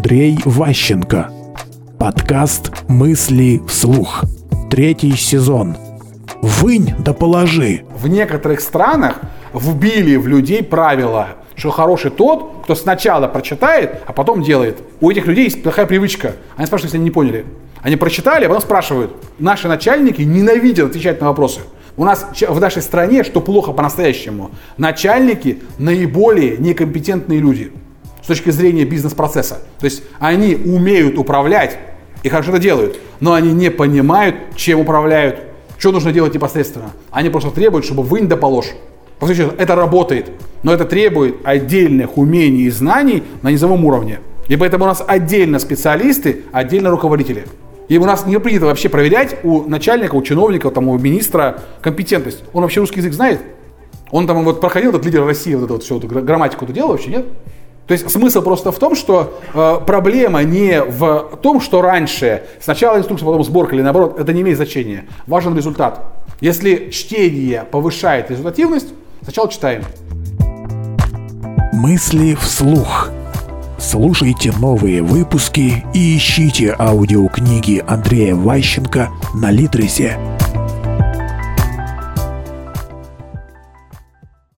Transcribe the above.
Андрей Ващенко. Подкаст «Мысли вслух». Третий сезон. Вынь да положи. В некоторых странах вбили в людей правила, что хороший тот, кто сначала прочитает, а потом делает. У этих людей есть плохая привычка. Они спрашивают, если они не поняли. Они прочитали, а потом спрашивают. Наши начальники ненавидят отвечать на вопросы. У нас в нашей стране, что плохо по-настоящему, начальники наиболее некомпетентные люди точки зрения бизнес-процесса. То есть они умеют управлять и хорошо это делают, но они не понимают, чем управляют, что нужно делать непосредственно. Они просто требуют, чтобы вынь да положь. По сути, это работает, но это требует отдельных умений и знаний на низовом уровне. И поэтому у нас отдельно специалисты, отдельно руководители. И у нас не принято вообще проверять у начальника, у чиновника, там, у министра компетентность. Он вообще русский язык знает? Он там вот проходил, этот лидер России, вот эту вот всю эту грамматику-то делал вообще, нет? То есть смысл просто в том, что э, проблема не в том, что раньше сначала инструкция, потом сборка или наоборот, это не имеет значения. Важен результат. Если чтение повышает результативность, сначала читаем. Мысли вслух. Слушайте новые выпуски и ищите аудиокниги Андрея Ващенко на Литресе.